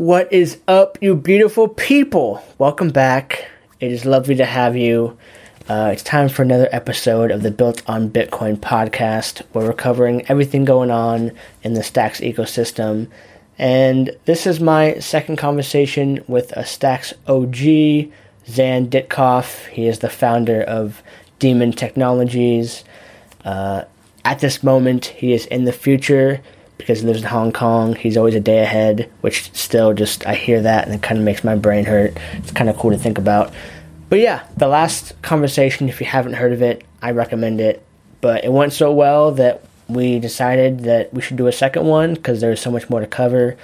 What is up, you beautiful people? Welcome back. It is lovely to have you. Uh, it's time for another episode of the Built on Bitcoin podcast, where we're covering everything going on in the Stacks ecosystem. And this is my second conversation with a Stacks OG, Xan Ditkoff. He is the founder of Daemon Technologies. Uh, at this moment, he is in the future because he lives in Hong Kong. He's always a day ahead, which still just, I hear that and it kind of makes my brain hurt. It's kind of cool to think about. But yeah, the last conversation, if you haven't heard of it, I recommend it. But it went so well that we decided that we should do a second one because there's so much more to cover.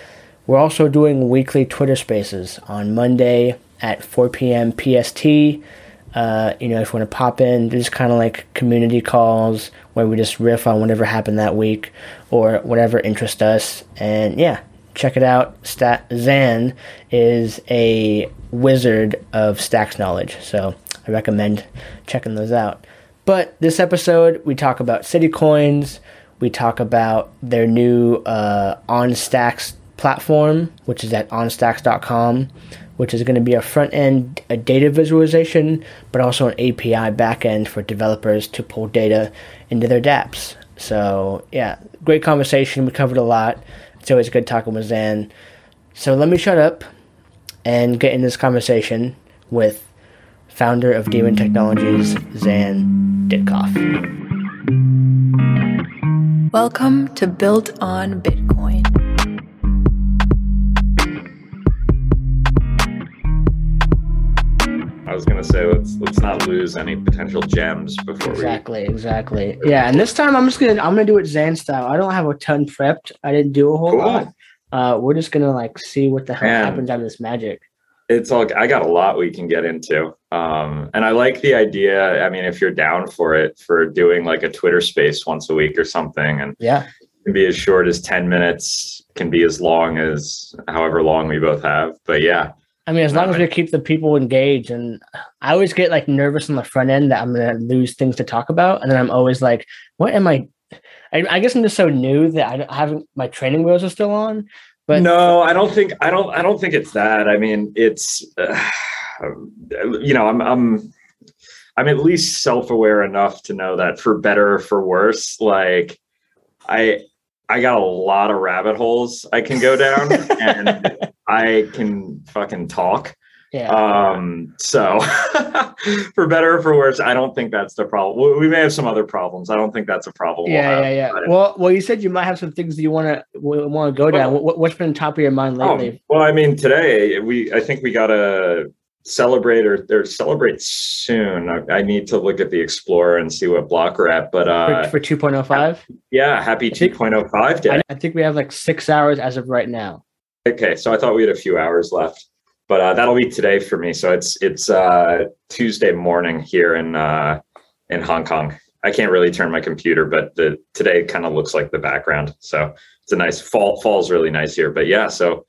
We're also doing weekly Twitter spaces on Monday at 4 p.m. PST. Uh, you know, if you want to pop in, just kind of like community calls where we just riff on whatever happened that week or whatever interests us. And yeah, check it out. Stat Xan is a wizard of stacks knowledge, so I recommend checking those out. But this episode, we talk about city coins. We talk about their new uh, OnStacks platform, which is at onstacks.com which is going to be a front end a data visualization, but also an API backend for developers to pull data into their dApps. So, yeah, great conversation. We covered a lot. It's always good talking with Xan. So, let me shut up and get in this conversation with founder of Daemon Technologies, Xan Ditkoff. Welcome to Built on Bitcoin. Was gonna say let's let's not lose any potential gems before exactly, we exactly exactly yeah. And this time I'm just gonna I'm gonna do it Xan style. I don't have a ton prepped. I didn't do a whole cool. lot. Uh, we're just gonna like see what the hell Man, happens out of this magic. It's all I got a lot we can get into. Um, and I like the idea. I mean, if you're down for it, for doing like a Twitter space once a week or something, and yeah, can be as short as 10 minutes, can be as long as however long we both have. But yeah, I mean, as long as we keep the people engaged, and I always get like nervous on the front end that I'm gonna lose things to talk about, and then I'm always like, "What am I?" I, I guess I'm just so new that I haven't. My training wheels are still on, but no, I don't think I don't I don't think it's that. I mean, it's uh, you know, I'm I'm I'm at least self aware enough to know that for better or for worse, like I I got a lot of rabbit holes I can go down and I can fucking talk. Yeah. Um, so for better or for worse, I don't think that's the problem. We may have some other problems. I don't think that's a problem. Yeah, we'll yeah, yeah. Well, well, you said you might have some things that you want to want to go down. Well, what, has been top of your mind oh, lately? Oh, well, I mean, today we I think we got a celebrate or, or celebrate soon. I, I, need to look at the Explorer and see what block we're at. But uh, for, for 2.05, yeah, happy 2.05 day. I think we have like six hours as of right now. Okay, so I thought we had a few hours left, but uh, that'll be today for me. So it's it's uh, Tuesday morning here in uh, in Hong Kong. I can't really turn my computer, but the today kind of looks like the background. So it's a nice fall. Fall's really nice here. But yeah, so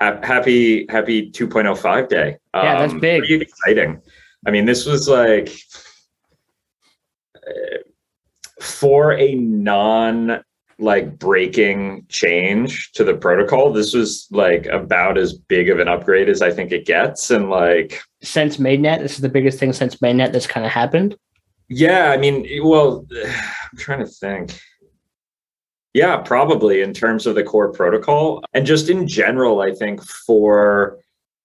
happy happy 2.05 day. Um, yeah, that's um, big. Pretty exciting. I mean, this was like uh, for a non like breaking change to the protocol. This was like about as big of an upgrade as I think it gets. And like since mainnet, this is the biggest thing since mainnet that's kind of happened. Yeah, I mean, well, I'm trying to think. Yeah, probably in terms of the core protocol. And just in general, I think for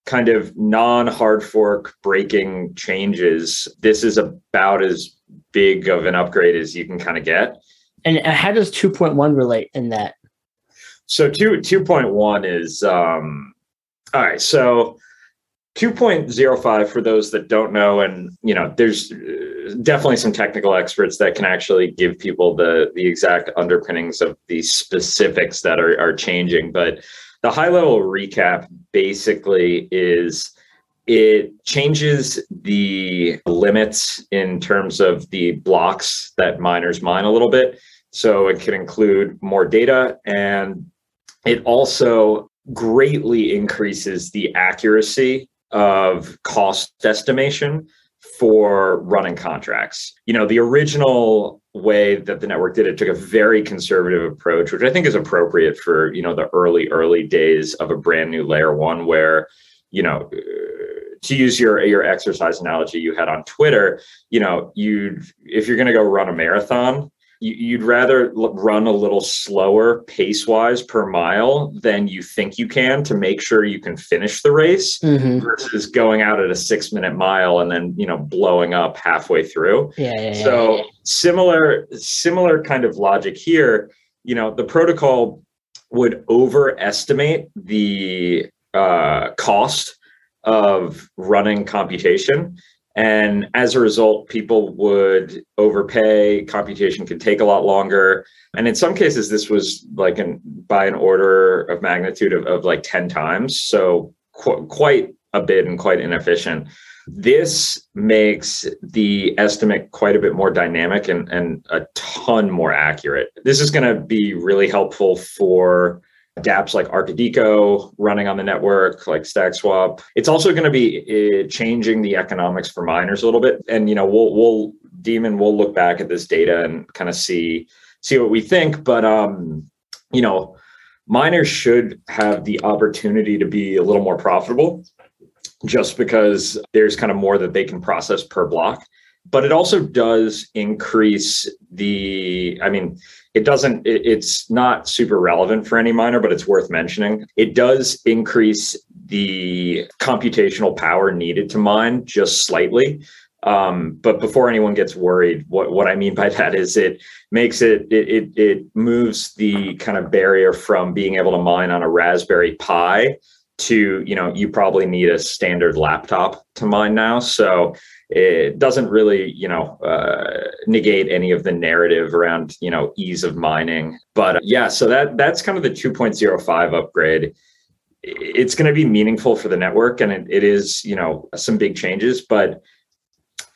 kind of non hard fork breaking changes, this is about as big of an upgrade as you can kind of get. And how does 2.1 relate in that? So 2 2.1 is um all right, so 2.05 for those that don't know and you know there's definitely some technical experts that can actually give people the the exact underpinnings of the specifics that are, are changing but the high level recap basically is it changes the limits in terms of the blocks that miners mine a little bit so it can include more data and it also greatly increases the accuracy of cost estimation for running contracts. You know, the original way that the network did it took a very conservative approach, which I think is appropriate for, you know, the early, early days of a brand new layer one where, you know, to use your your exercise analogy you had on Twitter, you know, you if you're going to go run a marathon, you'd rather run a little slower pace wise per mile than you think you can to make sure you can finish the race mm-hmm. versus going out at a six minute mile and then you know blowing up halfway through yeah, yeah, so yeah. similar similar kind of logic here you know the protocol would overestimate the uh, cost of running computation and as a result, people would overpay. Computation could take a lot longer. And in some cases, this was like an, by an order of magnitude of, of like 10 times. So qu- quite a bit and quite inefficient. This makes the estimate quite a bit more dynamic and, and a ton more accurate. This is going to be really helpful for dApps like Arkadiko running on the network, like StackSwap. It's also going to be uh, changing the economics for miners a little bit. And you know, we'll we'll Daemon, we'll look back at this data and kind of see see what we think. But um, you know, miners should have the opportunity to be a little more profitable, just because there's kind of more that they can process per block. But it also does increase the. I mean it doesn't it, it's not super relevant for any miner but it's worth mentioning. It does increase the computational power needed to mine just slightly. Um, but before anyone gets worried what, what i mean by that is it makes it, it it it moves the kind of barrier from being able to mine on a raspberry pi to you know you probably need a standard laptop to mine now. So it doesn't really you know uh, negate any of the narrative around you know ease of mining. But uh, yeah so that that's kind of the 2.05 upgrade. It's going to be meaningful for the network and it, it is you know some big changes but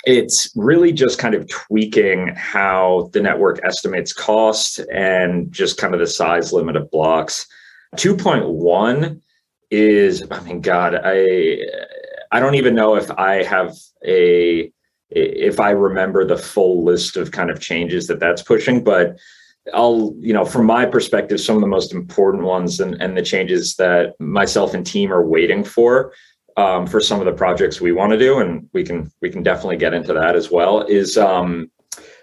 it's really just kind of tweaking how the network estimates cost and just kind of the size limit of blocks. 2.1 is i mean god i I don't even know if I have a if I remember the full list of kind of changes that that's pushing, but I'll, you know, from my perspective, some of the most important ones and, and the changes that myself and team are waiting for um, for some of the projects we want to do, and we can we can definitely get into that as well. Is um,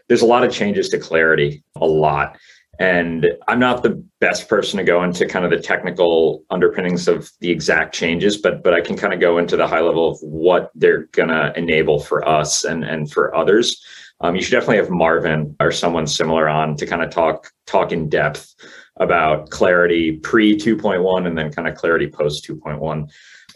there's a lot of changes to clarity, a lot. And I'm not the best person to go into kind of the technical underpinnings of the exact changes, but but I can kind of go into the high level of what they're gonna enable for us and and for others. Um, you should definitely have Marvin or someone similar on to kind of talk talk in depth about clarity pre 2.1 and then kind of clarity post 2.1.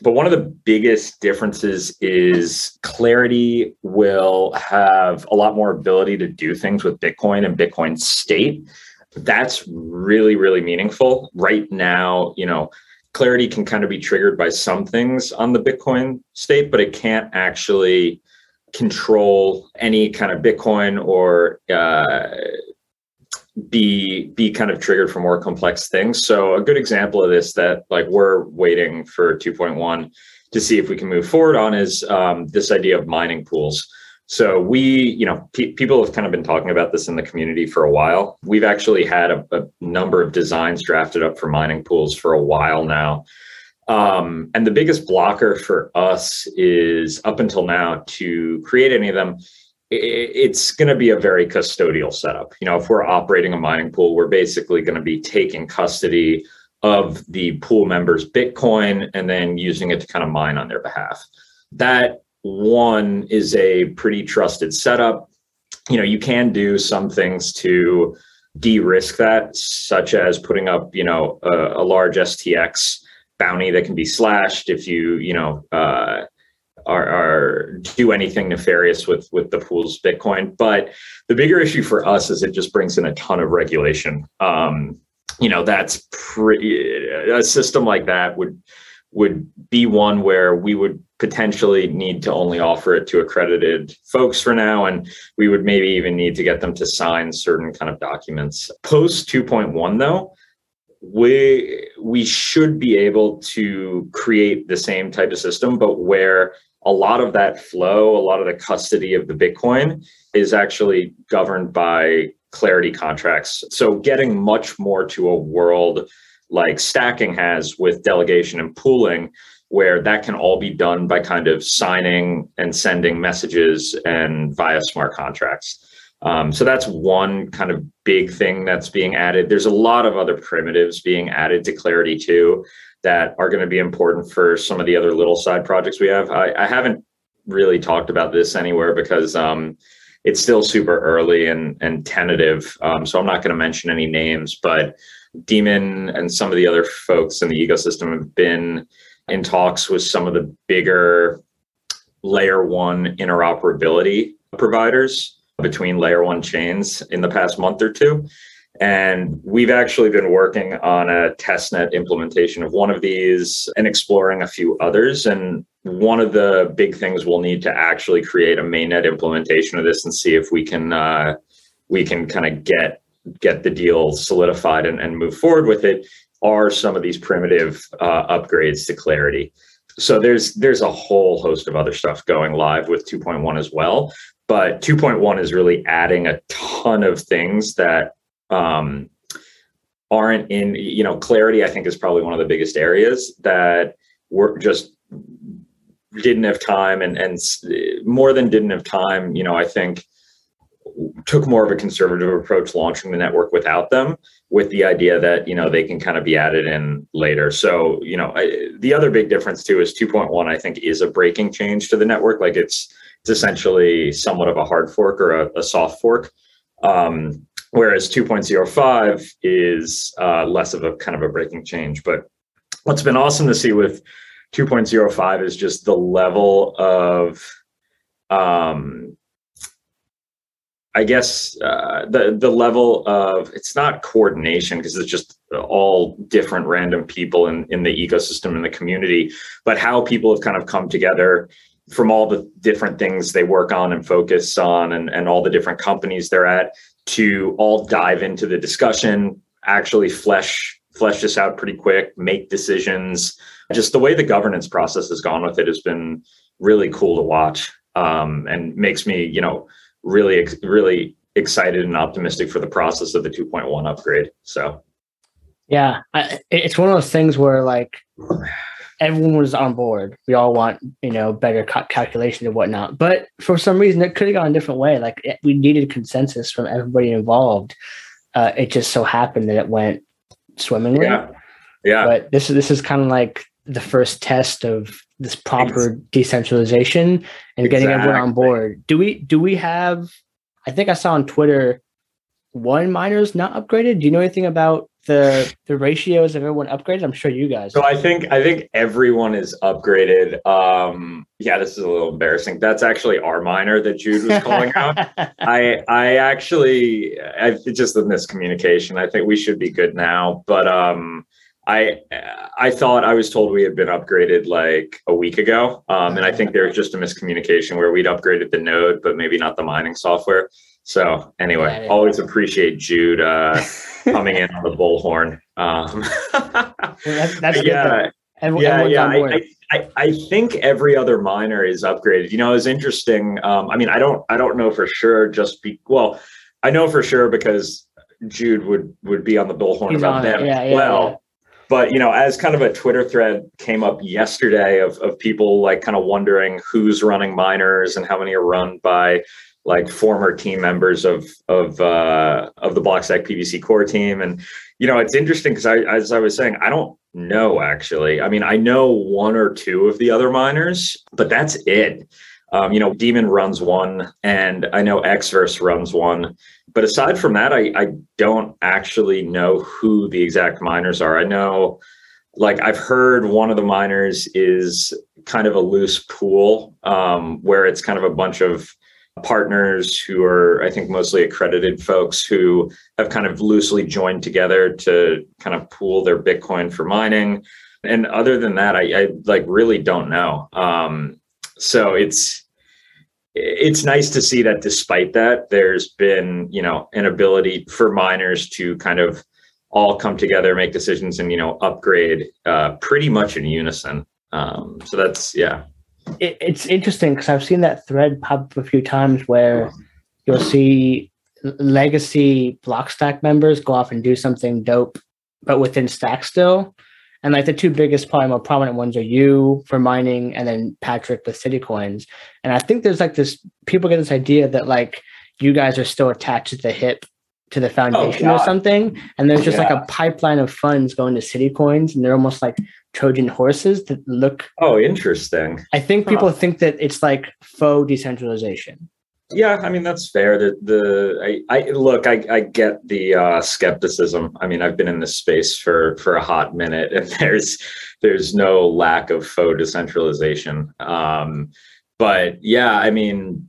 But one of the biggest differences is clarity will have a lot more ability to do things with Bitcoin and Bitcoin state that's really really meaningful. Right now you know clarity can kind of be triggered by some things on the bitcoin state but it can't actually control any kind of bitcoin or uh, be be kind of triggered for more complex things. So a good example of this that like we're waiting for 2.1 to see if we can move forward on is um, this idea of mining pools so we, you know, pe- people have kind of been talking about this in the community for a while. We've actually had a, a number of designs drafted up for mining pools for a while now. Um, and the biggest blocker for us is up until now to create any of them. It's going to be a very custodial setup. You know, if we're operating a mining pool, we're basically going to be taking custody of the pool members' Bitcoin and then using it to kind of mine on their behalf. That one is a pretty trusted setup. You know, you can do some things to de-risk that, such as putting up, you know, a, a large STX bounty that can be slashed if you, you know, uh, are, are, do anything nefarious with with the pool's Bitcoin. But the bigger issue for us is it just brings in a ton of regulation. Um, you know, that's pretty a system like that would would be one where we would potentially need to only offer it to accredited folks for now and we would maybe even need to get them to sign certain kind of documents post 2.1 though we we should be able to create the same type of system but where a lot of that flow, a lot of the custody of the Bitcoin is actually governed by Clarity contracts. So getting much more to a world like stacking has with delegation and pooling, where that can all be done by kind of signing and sending messages and via smart contracts. Um, so that's one kind of big thing that's being added. There's a lot of other primitives being added to Clarity too that are going to be important for some of the other little side projects we have. I, I haven't really talked about this anywhere because um, it's still super early and and tentative. Um, so I'm not going to mention any names, but Daemon and some of the other folks in the ecosystem have been in talks with some of the bigger layer one interoperability providers between layer one chains in the past month or two. And we've actually been working on a testnet implementation of one of these and exploring a few others. And one of the big things we'll need to actually create a mainnet implementation of this and see if we can uh, we can kind of get get the deal solidified and, and move forward with it are some of these primitive uh, upgrades to clarity. So there's there's a whole host of other stuff going live with 2.1 as well but 2.1 is really adding a ton of things that um, aren't in you know clarity i think is probably one of the biggest areas that we're just didn't have time and and more than didn't have time you know i think took more of a conservative approach launching the network without them with the idea that you know they can kind of be added in later. So you know I, the other big difference too is 2.1 i think is a breaking change to the network. Like it's it's essentially somewhat of a hard fork or a, a soft fork. Um, whereas 2.05 is uh, less of a kind of a breaking change. But what's been awesome to see with 2.05 is just the level of um, I guess uh, the the level of it's not coordination because it's just all different random people in in the ecosystem in the community, but how people have kind of come together from all the different things they work on and focus on, and and all the different companies they're at to all dive into the discussion, actually flesh flesh this out pretty quick, make decisions. Just the way the governance process has gone with it has been really cool to watch, um, and makes me you know really, really excited and optimistic for the process of the 2.1 upgrade. So, yeah, I, it's one of those things where like everyone was on board. We all want you know better ca- calculation and whatnot, but for some reason it could have gone a different way. Like it, we needed consensus from everybody involved. Uh, it just so happened that it went swimmingly. Yeah, yeah. But this is this is kind of like the first test of this proper decentralization and exactly. getting everyone on board. Do we do we have I think I saw on Twitter one miner's not upgraded. Do you know anything about the the ratios of everyone upgraded? I'm sure you guys. So I think I think everyone is upgraded. Um yeah, this is a little embarrassing. That's actually our miner that Jude was calling out. I I actually I just a miscommunication. I think we should be good now, but um I I thought I was told we had been upgraded like a week ago, um, and I think there was just a miscommunication where we'd upgraded the node, but maybe not the mining software. So anyway, always appreciate Jude uh, coming in on the bullhorn. Um, that's, that's yeah, yeah, yeah. I, I, I, think every other miner is upgraded. You know, it's interesting. Um, I mean, I don't I don't know for sure. Just be well, I know for sure because Jude would would be on the bullhorn He's about them yeah, yeah, well. But you know as kind of a twitter thread came up yesterday of, of people like kind of wondering who's running miners and how many are run by like former team members of of uh, of the blockstack PBC core team. And you know it's interesting because i as i was saying i don't know actually. I mean i know one or two of the other miners but that's it. Um, you know, Daemon runs one, and I know Xverse runs one. But aside from that, I, I don't actually know who the exact miners are. I know, like, I've heard one of the miners is kind of a loose pool um, where it's kind of a bunch of partners who are, I think, mostly accredited folks who have kind of loosely joined together to kind of pool their Bitcoin for mining. And other than that, I, I like really don't know. Um, so it's it's nice to see that despite that there's been you know an ability for miners to kind of all come together make decisions and you know upgrade uh, pretty much in unison um, so that's yeah it, it's interesting because I've seen that thread pop a few times where you'll see legacy Blockstack members go off and do something dope, but within Stack still. And like the two biggest, probably more prominent ones are you for mining and then Patrick with City Coins. And I think there's like this people get this idea that like you guys are still attached to the hip to the foundation Oh, or something. And there's just like a pipeline of funds going to City Coins and they're almost like Trojan horses that look Oh, interesting. I think people Huh. think that it's like faux decentralization. Yeah, I mean that's fair. The the I, I look, I, I get the uh, skepticism. I mean, I've been in this space for for a hot minute, and there's there's no lack of faux decentralization. Um, but yeah, I mean,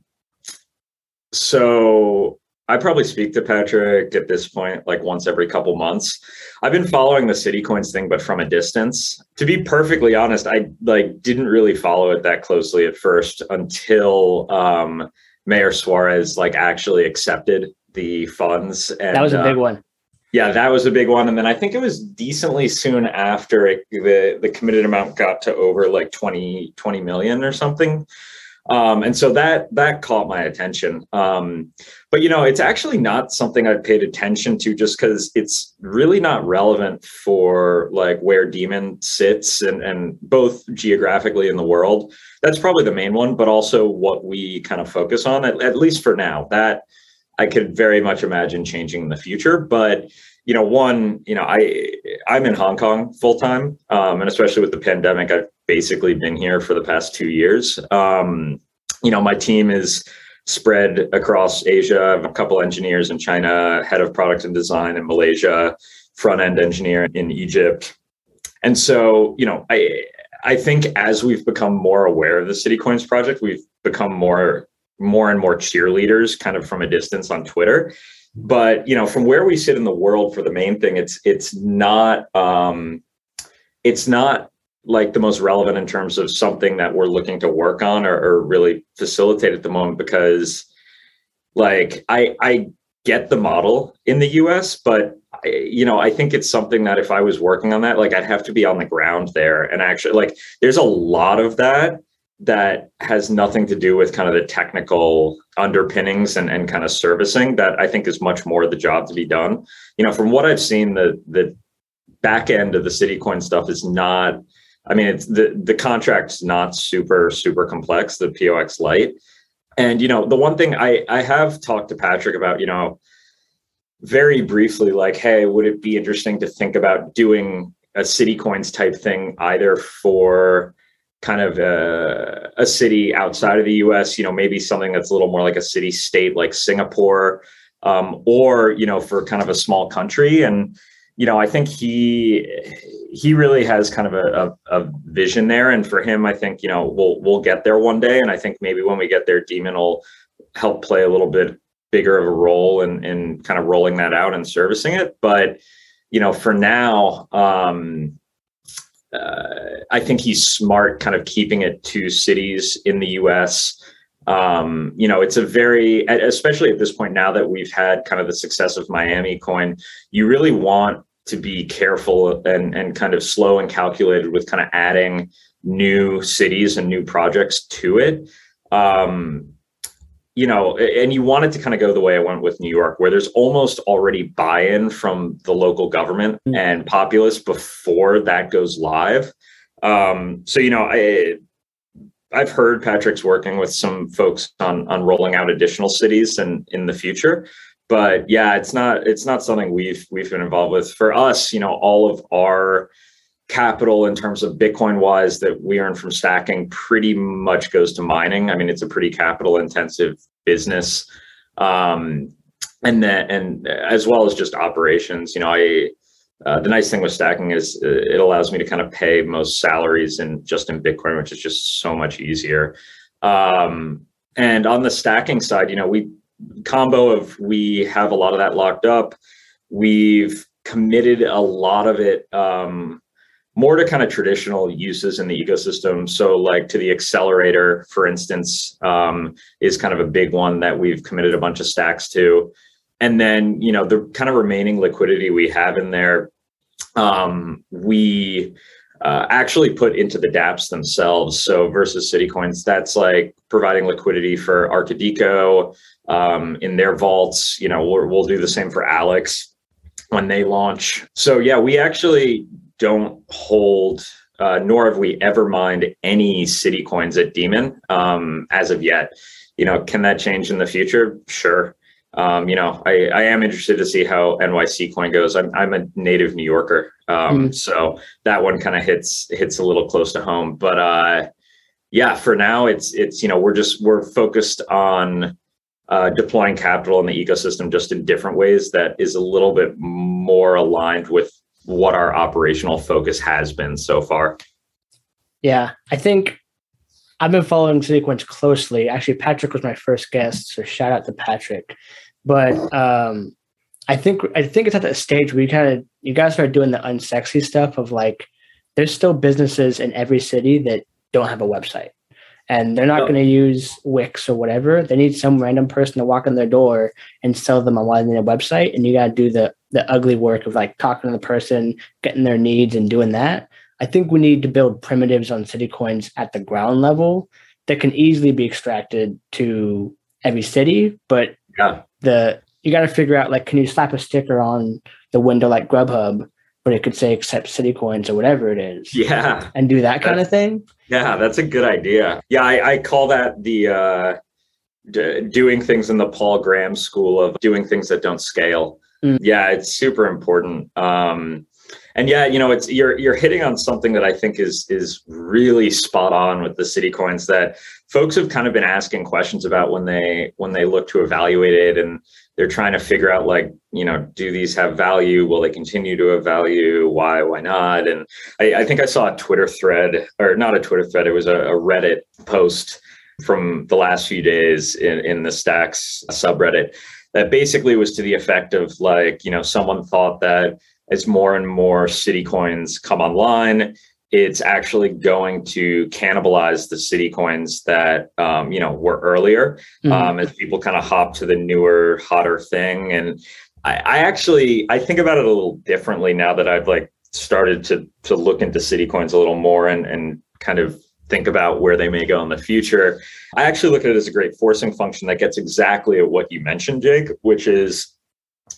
so I probably speak to Patrick at this point like once every couple months. I've been following the City Coins thing, but from a distance. To be perfectly honest, I like didn't really follow it that closely at first until um, Mayor Suarez like actually accepted the funds. And That was a uh, big one. yeah, that was a big one. And then I think it was decently soon after it, the the committed amount got to over like 20, 20 million or something. Um, and so that that caught my attention. Um, but you know, it's actually not something I've paid attention to just because it's really not relevant for like where Daemon sits and and both geographically in the world. That's probably the main one, but also what we kind of focus on, at, at least for now. That I could very much imagine changing in the future. But you know, one, you know, I I'm in Hong Kong full time, um, and especially with the pandemic, I've basically been here for the past two years. Um, you know, my team is spread across Asia. I have a couple engineers in China, head of product and design in Malaysia, front end engineer in Egypt, and so you know, I I think as we've become more aware of the City Coins project, we've become more more and more cheerleaders, kind of from a distance on Twitter. But you know from where we sit in the world for the main thing it's it's not um it's not like the most relevant in terms of something that we're looking to work on or, or really facilitate at the moment because like i i get the model in the us but you know i think it's something that if i was working on that like i'd have to be on the ground there and actually like there's a lot of that that has nothing to do with kind of the technical underpinnings and, and kind of servicing that I think is much more the job to be done. You know, from what I've seen, the the back end of the Citycoin stuff is not. I mean, it's the the contract's not super super complex. The POX light, and you know, the one thing I I have talked to Patrick about, you know, very briefly, like, hey, would it be interesting to think about doing a city coins type thing either for kind of a, a city outside of the US, you know, maybe something that's a little more like a city state like Singapore, um, or, you know, for kind of a small country. And, you know, I think he he really has kind of a, a, a vision there. And for him, I think, you know, we'll we'll get there one day. And I think maybe when we get there, Daemon will help play a little bit bigger of a role in, in kind of rolling that out and servicing it. But, you know, for now, um, uh, I think he's smart, kind of keeping it to cities in the U.S. Um, you know, it's a very, especially at this point now that we've had kind of the success of Miami Coin, you really want to be careful and and kind of slow and calculated with kind of adding new cities and new projects to it. Um, you know, and you want it to kind of go the way I went with New York, where there's almost already buy-in from the local government Mm. and populace before that goes live. Um, so you know, I I've heard Patrick's working with some folks on on rolling out additional cities and in the future. But yeah, it's not it's not something we've we've been involved with. For us, you know, all of our capital in terms of Bitcoin wise that we earn from stacking pretty much goes to mining. I mean, it's a pretty capital intensive business. Um, and then, and as well as just operations, you know, I, uh, the nice thing with stacking is uh, it allows me to kind of pay most salaries in just in Bitcoin, which is just so much easier. Um, and on the stacking side, you know, we combo of we have a lot of that locked up. We've committed a lot of it um, more to kind of traditional uses in the ecosystem. So, like to the accelerator, for instance, um, is kind of a big one that we've committed a bunch of stacks to. And then, you know, the kind of remaining liquidity we have in there, um, we uh, actually put into the dApps themselves. So versus CityCoins, that's like providing liquidity for Arkadiko um, in their vaults. You know, we'll, we'll do the same for Alex when they launch. So yeah, we actually don't hold, uh, nor have we ever mined any city coins at Daemon um, as of yet. You know, can that change in the future? Sure um, you know, I, I am interested to see how NYC coin goes. I'm, I'm a native New Yorker. Um, mm. so that one kind of hits, hits a little close to home, but, uh, yeah, for now it's, it's, you know, we're just, we're focused on, uh, deploying capital in the ecosystem just in different ways that is a little bit more aligned with what our operational focus has been so far. Yeah, I think I've been following CityCoins closely. Actually, Patrick was my first guest, so shout out to Patrick. But um, I think I think it's at that stage where you kind of you guys start doing the unsexy stuff of like there's still businesses in every city that don't have a website. And they're not oh. going to use Wix or whatever. They need some random person to walk in their door and sell them on why they need a website. And you got to do the the ugly work of like talking to the person, getting their needs, and doing that. I think we need to build primitives on city coins at the ground level that can easily be extracted to every city, but yeah the you got to figure out like can you slap a sticker on the window like Grubhub, but it could say accept city coins or whatever it is. Yeah, and do that kind of thing. Yeah, that's a good idea. Yeah, I, I call that the uh, d- doing things in the Paul Graham school of doing things that don't scale. Mm. Yeah, it's super important. Um, and yeah, you know, it's you're you're hitting on something that I think is is really spot on with the city coins that folks have kind of been asking questions about when they when they look to evaluate it. And they're trying to figure out like you know do these have value? Will they continue to have value? Why why not? And i, I think i saw a twitter thread or not a twitter thread it was a, a reddit post from the last few days in, in the stacks subreddit that basically was to the effect of like you know someone thought that as more and more city coins come online it's actually going to cannibalize the city coins that um, you know were earlier mm-hmm. um, as people kind of hop to the newer hotter thing and I, I, actually i think about it a little differently now that i've like started to to look into city coins a little more and and kind of think about where they may go in the future i actually look at it as a great forcing function that gets exactly at what you mentioned jake which is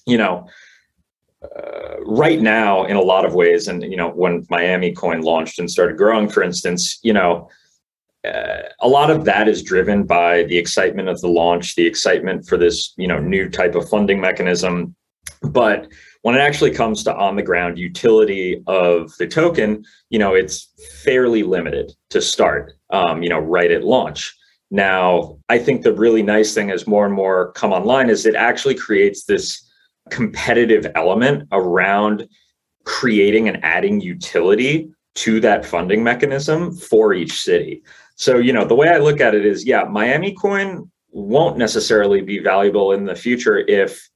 you know uh, right now in a lot of ways and you know when miami coin launched and started growing for instance you know uh, a lot of that is driven by the excitement of the launch the excitement for this you know new type of funding mechanism. But when it actually comes to on the ground utility of the token you know it's fairly limited to start um, you know right at launch. Now i think the really nice thing as more and more come online is it actually creates this competitive element around creating and adding utility to that funding mechanism for each city. So, you know, the way I look at it is, yeah, Miami coin won't necessarily be valuable in the future if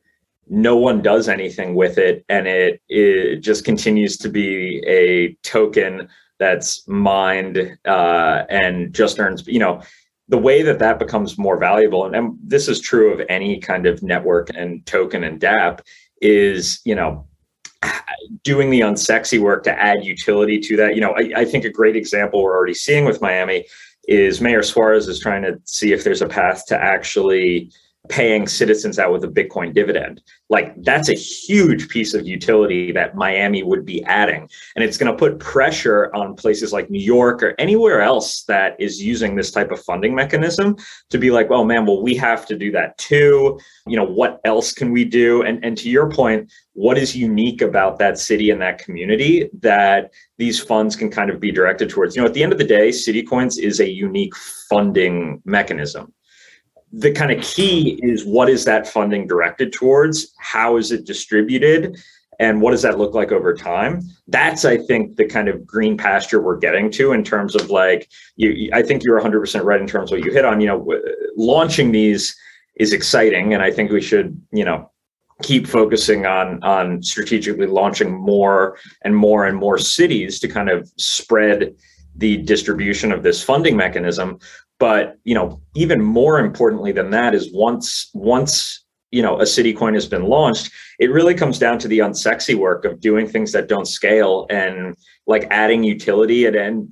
no one does anything with it and it, it just continues to be a token that's mined uh, and just earns, you know, the way that that becomes more valuable, and, and this is true of any kind of network and token and DApp, is you know doing the unsexy work to add utility to that. You know, I, I, think a great example we're already seeing with Miami is Mayor Suarez is trying to see if there's a path to actually paying citizens out with a Bitcoin dividend. Like that's a huge piece of utility that Miami would be adding. And it's going to put pressure on places like New York or anywhere else that is using this type of funding mechanism to be like, well, man, well, we have to do that too. You know, what else can we do? And, and to your point, what is unique about that city and that community that these funds can kind of be directed towards? You know, at the end of the day, CityCoins is a unique funding mechanism the kind of key is what is that funding directed towards? How is it distributed? And what does that look like over time? That's, I think, the kind of green pasture we're getting to in terms of like, you, I think you're 100% right in terms of what you hit on. You know, launching these is exciting. And I think we should, you know, keep focusing on on strategically launching more and more and more cities to kind of spread the distribution of this funding mechanism but you know even more importantly than that is once once you know a city coin has been launched it really comes down to the unsexy work of doing things that don't scale and like adding utility and,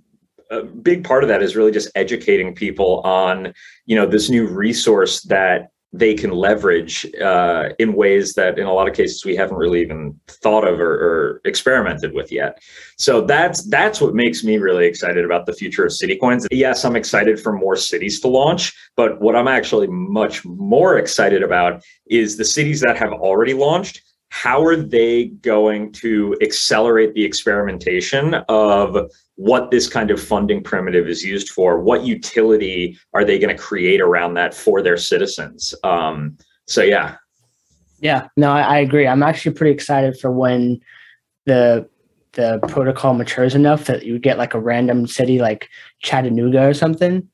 a big part of that is really just educating people on you know this new resource that they can leverage uh, in ways that in a lot of cases we haven't really even thought of or, or, experimented with yet. So that's that's what makes me really excited about the future of city coins. Yes i'm excited for more cities to launch but what i'm actually much more excited about is the cities that have already launched. How are they going to accelerate the experimentation of what this kind of funding primitive is used for what utility are they going to create around that for their citizens? Um, so yeah. Yeah no I, I, agree. I'm actually pretty excited for when the the protocol matures enough that you get like a random city like chattanooga or something.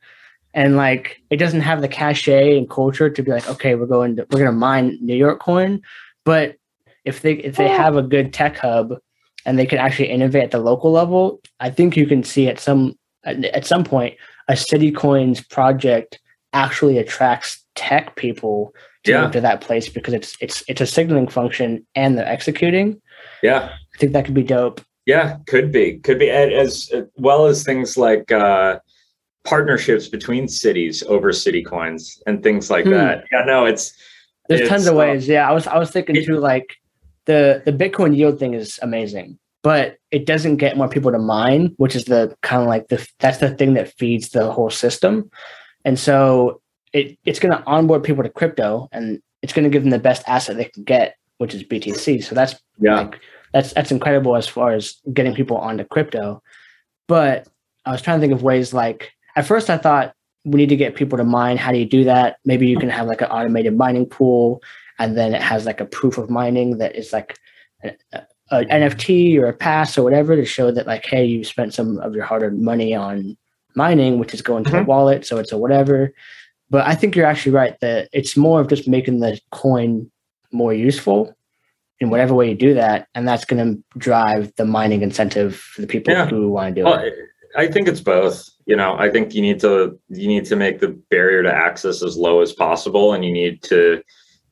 And like it doesn't have the cachet and culture to be like okay we're going to we're going to mine new york coin. But if they if they have a good tech hub and they can actually innovate at the local level, I think you can see at some at some point a City Coins project actually attracts tech people to yeah. to that place because it's it's it's a signaling function and they're executing. Yeah, I think that could be dope. Yeah, could be, could be as, as well as things like uh, partnerships between cities over city coins and things like hmm. that. Yeah, no, it's there's it's, tons of uh, ways. Yeah, I was I was thinking it, too, like the the Bitcoin yield thing is amazing, but it doesn't get more people to mine, which is the kind of like the that's the thing that feeds the whole system. And so it it's going to onboard people to crypto, and it's going to give them the best asset they can get, which is BTC. So that's yeah, like, that's that's incredible as far as getting people onto crypto. But I was trying to think of ways like at first I thought we need to get people to mine. How do you do that? Maybe you can have like an automated mining pool and then it has like a proof of mining that is like an NFT or a pass or whatever to show that like, hey, you spent some of your hard-earned money on mining, which is going to mm-hmm. the wallet, so it's a whatever. But I think you're actually right that it's more of just making the coin more useful in whatever way you do that, and that's going to drive the mining incentive for the people yeah. who want to do well, it. I think it's both. You know, I think you need to you need to make the barrier to access as low as possible, and you need to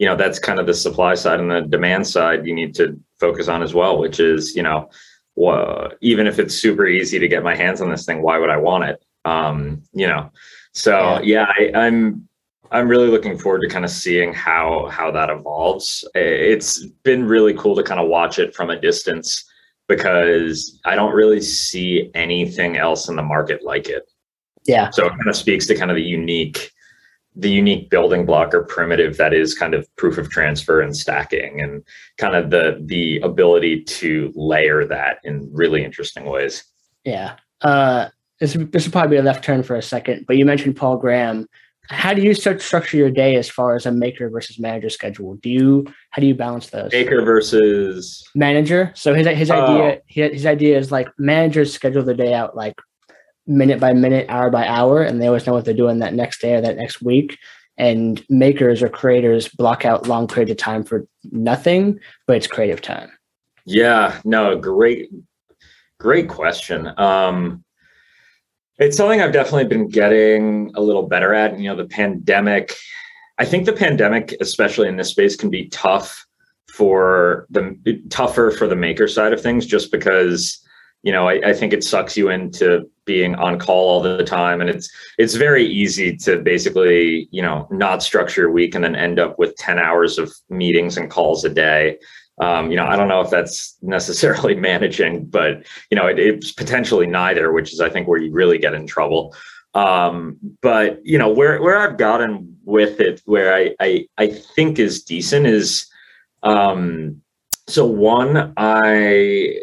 you know that's kind of the supply side and the demand side you need to focus on as well which is you know well, even if it's super easy to get my hands on this thing why would i want it? Um you know so yeah, yeah I, i'm i'm really looking forward to kind of seeing how how that evolves. It's been really cool to kind of watch it from a distance because i don't really see anything else in the market like it. Yeah. So it kind of speaks to kind of the unique the unique building block or primitive that is kind of proof of transfer and stacking and kind of the the ability to layer that in really interesting ways. Yeah. Uh this, this will probably be a left turn for a second but you mentioned paul graham. How do you start structure your day as far as a maker versus manager schedule? Do you how do you balance those? Maker versus manager? So his his idea oh. his idea is like managers schedule the day out like minute by minute, hour by hour, and they always know what they're doing that next day or that next week. And makers or creators block out long periods of time for nothing, but it's creative time. Yeah, no, great, great question. Um, it's something I've definitely been getting a little better at. You know, the pandemic, I think the pandemic, especially in this space, can be tough for the tougher for the maker side of things, just because you know, I, I, think it sucks you into being on call all the time. And it's it's very easy to basically, you know, not structure your week and then end up with 10 hours of meetings and calls a day. Um, you know, I don't know if that's necessarily managing, but you know, it, it's potentially neither, which is I think where you really get in trouble. Um, but you know, where where I've gotten with it, where I I, I think is decent is um so one, I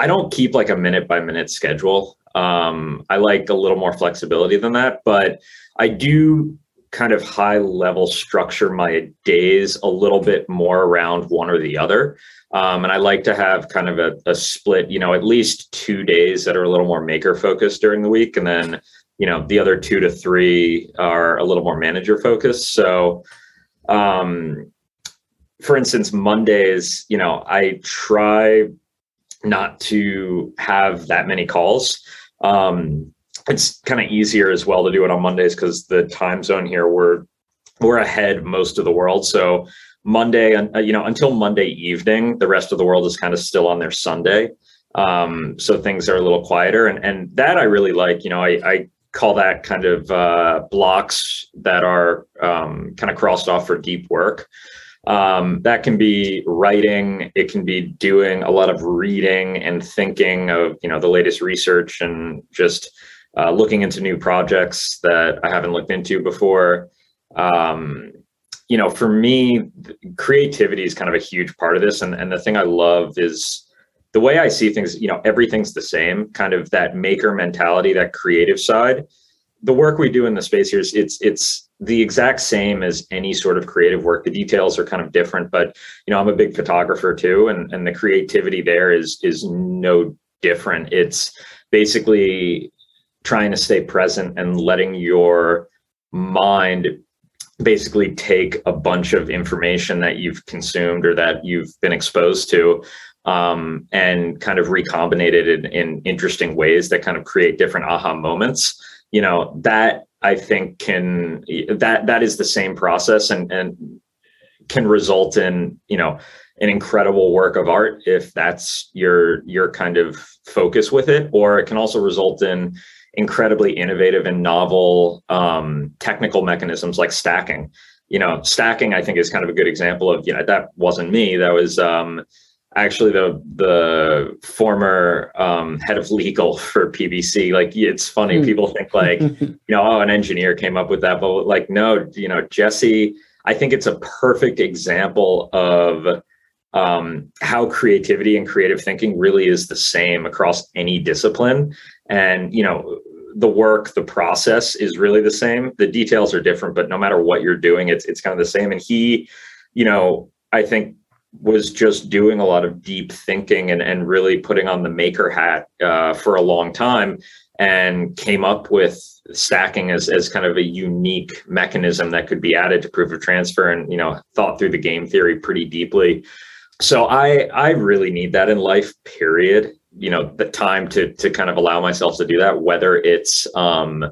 I don't keep like a minute by minute schedule. Um, I like a little more flexibility than that, but I do kind of high level structure my days a little bit more around one or the other. Um, and I like to have kind of a, a, split, you know, at least two days that are a little more maker focused during the week. And then, you know, the other two to three are a little more manager focused. So, um, for instance, Mondays, you know, I try not to have that many calls. Um, it's kind of easier as well to do it on Mondays because the time zone here we're we're ahead most of the world. So Monday, uh, you know, until Monday evening, the rest of the world is kind of still on their Sunday. Um, so things are a little quieter, and and that I really like. You know, I, I call that kind of uh, blocks that are um, kind of crossed off for deep work. Um, that can be writing. It can be doing a lot of reading and thinking of you know the latest research and just uh, looking into new projects that I haven't looked into before. Um, you know, for me, creativity is kind of a huge part of this, and and the thing I love is the way I see things, you know, everything's the same, kind of that maker mentality, that creative side. The work we do in the space here is it's it's the exact same as any sort of creative work. The details are kind of different, but you know, I'm a big photographer too, and and the creativity there is is no different. It's basically trying to stay present and letting your mind basically take a bunch of information that you've consumed or that you've been exposed to um, and kind of recombinate it in, in interesting ways that kind of create different aha moments. You know, that I think can that that is the same process and and can result in, you know, an incredible work of art if that's your your kind of focus with it. Or it can also result in incredibly innovative and novel um, technical mechanisms like stacking. You know stacking i think is kind of a good example of you know that wasn't me. That was um, actually the the former um, head of legal for PBC. Like it's funny, mm. people think like you know, oh, an engineer came up with that, but like no, you know, Jesse. I think it's a perfect example of um, how creativity and creative thinking really is the same across any discipline, and you know. The work, the process is really the same. The details are different, but no matter what you're doing, it's it's kind of the same. And he, you know, I think was just doing a lot of deep thinking and, and really putting on the maker hat uh, for a long time and came up with stacking as, as kind of a unique mechanism that could be added to proof of transfer and you know thought through the game theory pretty deeply. So i i really need that in life period. You know the time to to kind of allow myself to do that whether it's um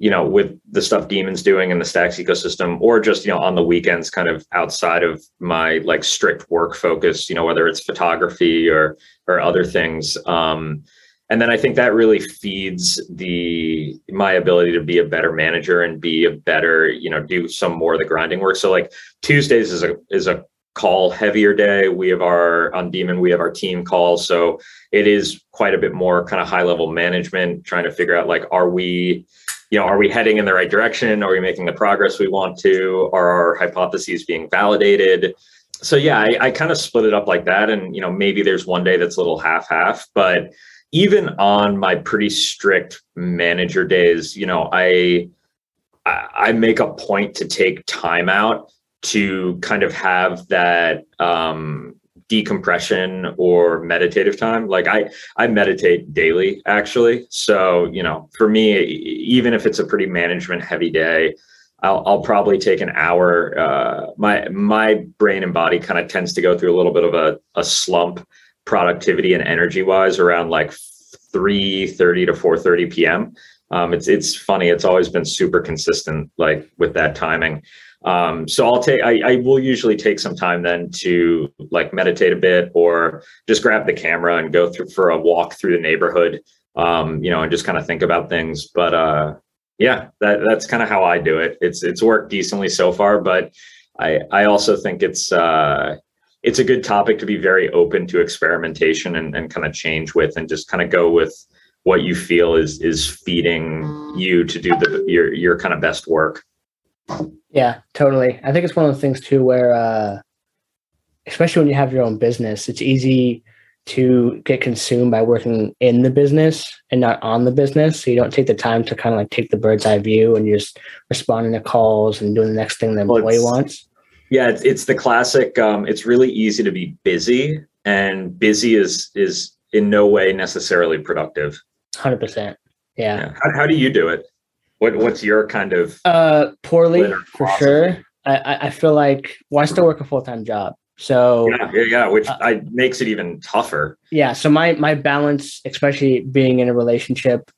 you know, with the stuff Daemon's doing in the Stacks ecosystem, or just, you know, on the weekends, kind of outside of my like strict work focus, you know, whether it's photography or or other things. Um, and then I think that really feeds the my ability to be a better manager and be a better, you know, do some more of the grinding work. So like Tuesdays is a is a call heavier day. We have our on Demon, we have our team call. So it is quite a bit more kind of high level management, trying to figure out like, are we you know, are we heading in the right direction? Are we making the progress we want to? Are our hypotheses being validated? So yeah, I, I kind of split it up like that. And, you know, maybe there's one day that's a little half-half, but even on my pretty strict manager days, you know, I I make a point to take time out to kind of have that um, decompression or meditative time. Like i i meditate daily actually. So you know for me even if it's a pretty management heavy day i'll, I'll probably take an hour uh, my my brain and body kind of tends to go through a little bit of a, a slump productivity and energy wise around like 3 30 to 4 30 p.m um, it's it's funny it's always been super consistent like with that timing um, so I'll take, I, I, will usually take some time then to like meditate a bit or just grab the camera and go through for a walk through the neighborhood, um, you know, and just kind of think about things. But uh, yeah, that, that's kind of how I do it. It's, it's worked decently so far, but I, I also think it's, uh, it's a good topic to be very open to experimentation and, and kind of change with and just kind of go with what you feel is, is feeding you to do the, your, your kind of best work. Yeah, totally. I think it's one of those things too where, uh, especially when you have your own business, it's easy to get consumed by working in the business and not on the business. So you don't take the time to kind of like take the bird's eye view and you're just responding to calls and doing the next thing the employee well, wants. Yeah, it's, it's the classic. Um, it's really easy to be busy, and busy is is in no way necessarily productive. Hundred percent. Yeah. yeah. How, how do you do it? What what's your kind of uh poorly for sure. I I feel like well I still work a full time job. So yeah, yeah, which uh, I, makes it even tougher. Yeah. So my my balance, especially being in a relationship,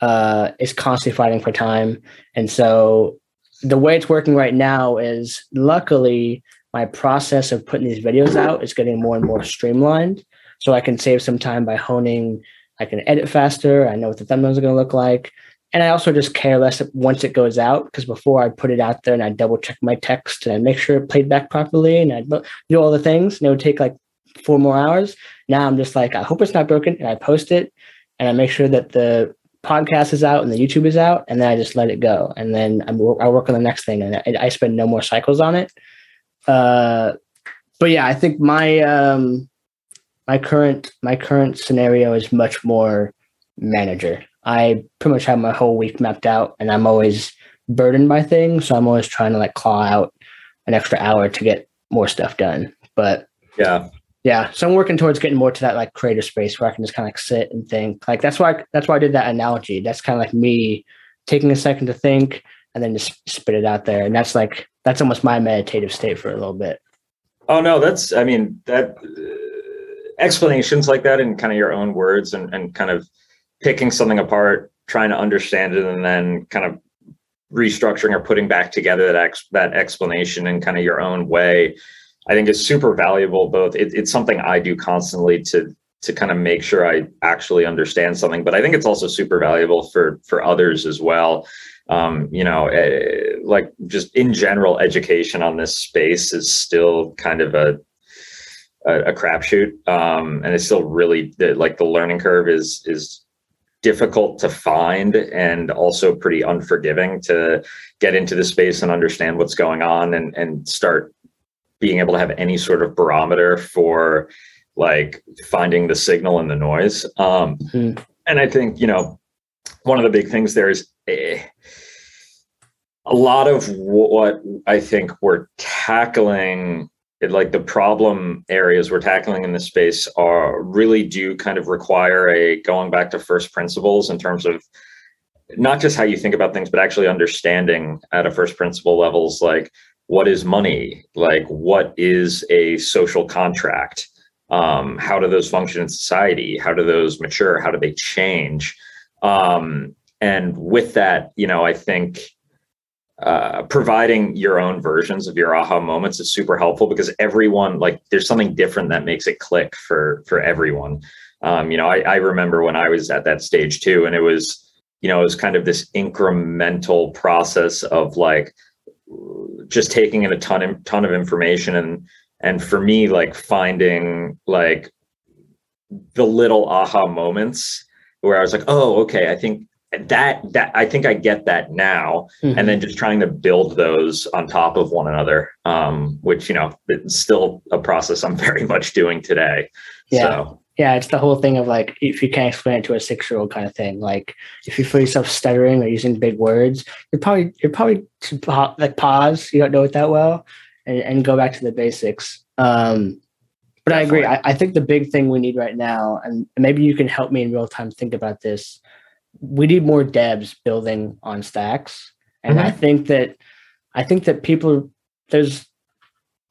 uh, is constantly fighting for time. And so the way it's working right now is luckily my process of putting these videos out is getting more and more streamlined. So I can save some time by honing. I can edit faster. I know what the thumbnails are going to look like. And I also just care less once it goes out because before I put it out there and I double check my text and I make sure it played back properly and I do all the things and it would take like four more hours. Now I'm just like, I hope it's not broken and I post it and I make sure that the podcast is out and the YouTube is out, and then I just let it go, and then I work on the next thing, and I, I spend no more cycles on it. Uh, but yeah, I think my um, my current my current scenario is much more manager. I pretty much have my whole week mapped out, and I'm always burdened by things, so I'm always trying to like claw out an extra hour to get more stuff done. But yeah, yeah so i'm working towards getting more to that like creative space where i can just kind of like sit and think. Like that's why that's why i did that analogy. That's kind of like me taking a second to think and then just spit it out there. And that's like that's almost my meditative state for a little bit. Oh no that's i mean that uh, explanations like that in kind of your own words and, and kind of picking something apart trying to understand it and then kind of restructuring or putting back together that ex- that explanation in kind of your own way I think is super valuable. Both it, it's something I do constantly to to kind of make sure I actually understand something, but I think it's also super valuable for for others as well. Um, you know, uh, like just in general, education on this space is still kind of a a, a crapshoot, um, and it's still really the, like the learning curve is is difficult to find and also pretty unforgiving to get into the space and understand what's going on and and start being able to have any sort of barometer for like finding the signal and the noise. Um, mm-hmm. And I think, you know, one of the big things there is eh, a lot of what I think we're tackling, like the problem areas we're tackling in this space, are really do kind of require a going back to first principles in terms of not just how you think about things, but actually understanding at a first principle levels, like what is money? Like what is a social contract? Um, how do those function in society? How do those mature? How do they change? Um, and with that you know i think uh, providing your own versions of your aha moments is super helpful because everyone like there's something different that makes it click for for everyone. Um, you know I, I remember when i was at that stage too and it was you know it was kind of this incremental process of like just taking in a ton of ton of information and and for me like finding like the little aha moments where I was like, oh, okay, I think that that I think I get that now, mm-hmm. and then just trying to build those on top of one another, um, which you know it's still a process I'm very much doing today. Yeah. So yeah, it's the whole thing of like if you can't explain it to a six year old kind of thing. Like if you feel yourself stuttering or using big words, you're probably you're probably to like pause. You don't know it that well, and, and go back to the basics. Um, but Definitely. I agree. I, I think the big thing we need right now, and maybe you can help me in real time think about this. We need more devs building on stacks, and mm-hmm. I think that I think that people there's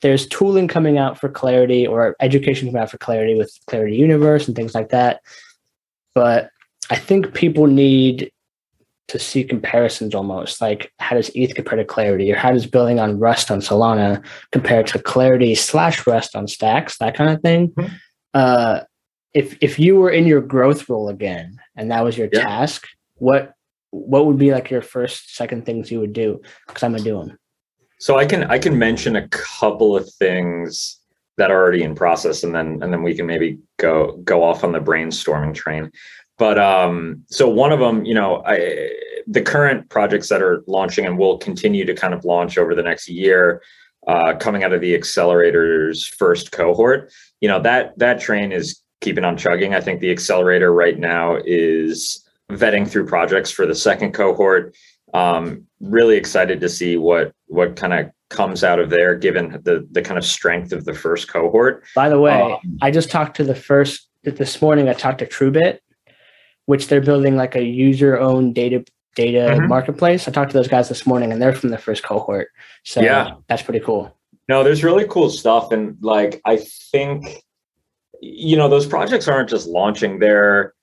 there's tooling coming out for Clarity or education coming out for Clarity with Clarity Universe and things like that. But I think people need to see comparisons almost like how does ETH compare to Clarity or how does building on Rust on Solana compare to Clarity slash Rust on Stacks, that kind of thing. Mm-hmm. Uh, if if you were in your growth role again and that was your yeah. task, what what would be like your first, second things you would do? Because I'm gonna do them. So I can I can mention a couple of things that are already in process, and then and then we can maybe go go off on the brainstorming train. But um, so one of them, you know, I, the current projects that are launching and will continue to kind of launch over the next year, uh, coming out of the accelerator's first cohort, you know that that train is keeping on chugging. I think the accelerator right now is vetting through projects for the second cohort um, really excited to see what what kind of comes out of there, given the the kind of strength of the first cohort. By the way, um, I just talked to the first this morning. I talked to TrueBit, which they're building like a user owned data data mm-hmm. marketplace. I talked to those guys this morning, and they're from the first cohort. So yeah, that's pretty cool. No, there's really cool stuff, and like I think, you know, those projects aren't just launching; they're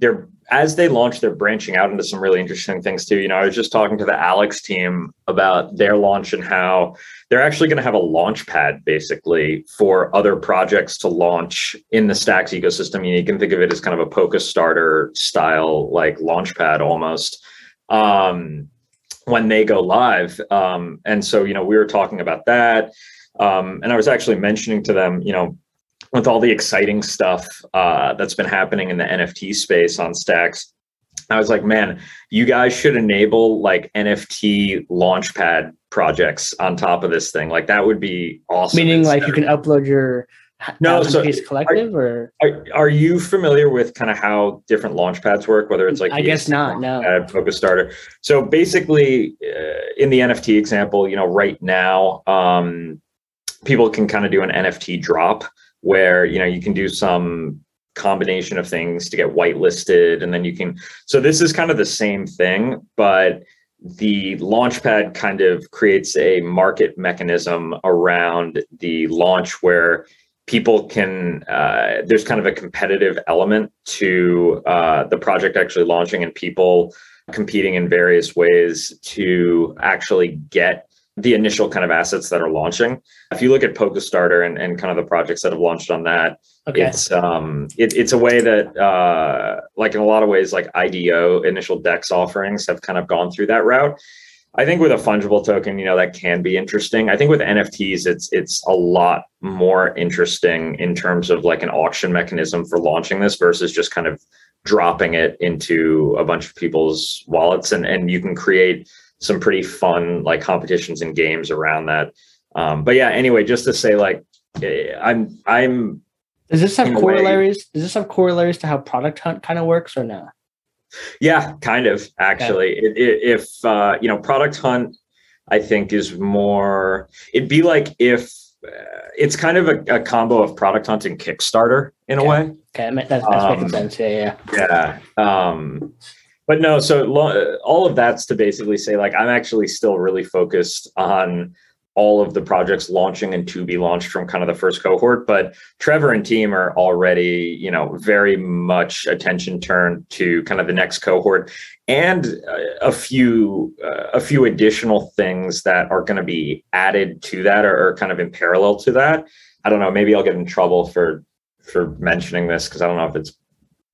they're as they launch, they're branching out into some really interesting things too. You know, I was just talking to the Alex team about their launch and how they're actually going to have a launch pad basically for other projects to launch in the Stacks ecosystem. You can think of it as kind of a Polkastarter style, like launch pad almost. Um, when they go live. Um, and so, you know, we were talking about that. Um, and I was actually mentioning to them, you know, with all the exciting stuff uh, that's been happening in the NFT space on Stacks, I was like, man, you guys should enable like NFT launchpad projects on top of this thing. Like that would be awesome. Meaning, like you can upload your no so piece collective are, or are, are you familiar with kind of how different launch pads work whether it's like i guess not no Polkastarter so basically uh, in the nft example you know right now um, people can kind of do an nft drop where you know you can do some combination of things to get whitelisted and then you can so this is kind of the same thing but the launchpad kind of creates a market mechanism around the launch where people can uh, there's kind of a competitive element to uh, the project actually launching and people competing in various ways to actually get the initial kind of assets that are launching. If you look at Polkastarter and, and kind of the projects that have launched on that, okay. it's um it, it's a way that uh like in a lot of ways like IDO initial DEX offerings have kind of gone through that route. I think with a fungible token, you know, that can be interesting. I think with NFTs, it's it's a lot more interesting in terms of like an auction mechanism for launching this versus just kind of dropping it into a bunch of people's wallets and and you can create some pretty fun like competitions and games around that. Um, but yeah, anyway, just to say like eh, I'm I'm does this have corollaries? Way, does this have corollaries to how product hunt kind of works or not? Yeah, kind of actually. Okay. It, it, if uh, you know, product hunt, I think is more. It'd be like if uh, it's kind of a, a, combo of product hunt and Kickstarter in okay. a way. Okay, that's, that's um, making sense. Yeah, yeah. Yeah. Um, but no, so lo- all of that's to basically say, like, I'm actually still really focused on all of the projects launching and to be launched from kind of the first cohort. But trevor and team are already you know very much attention turned to kind of the next cohort and a few uh, a few additional things that are going to be added to that or, or kind of in parallel to that. I don't know maybe i'll get in trouble for for mentioning this because i don't know if it's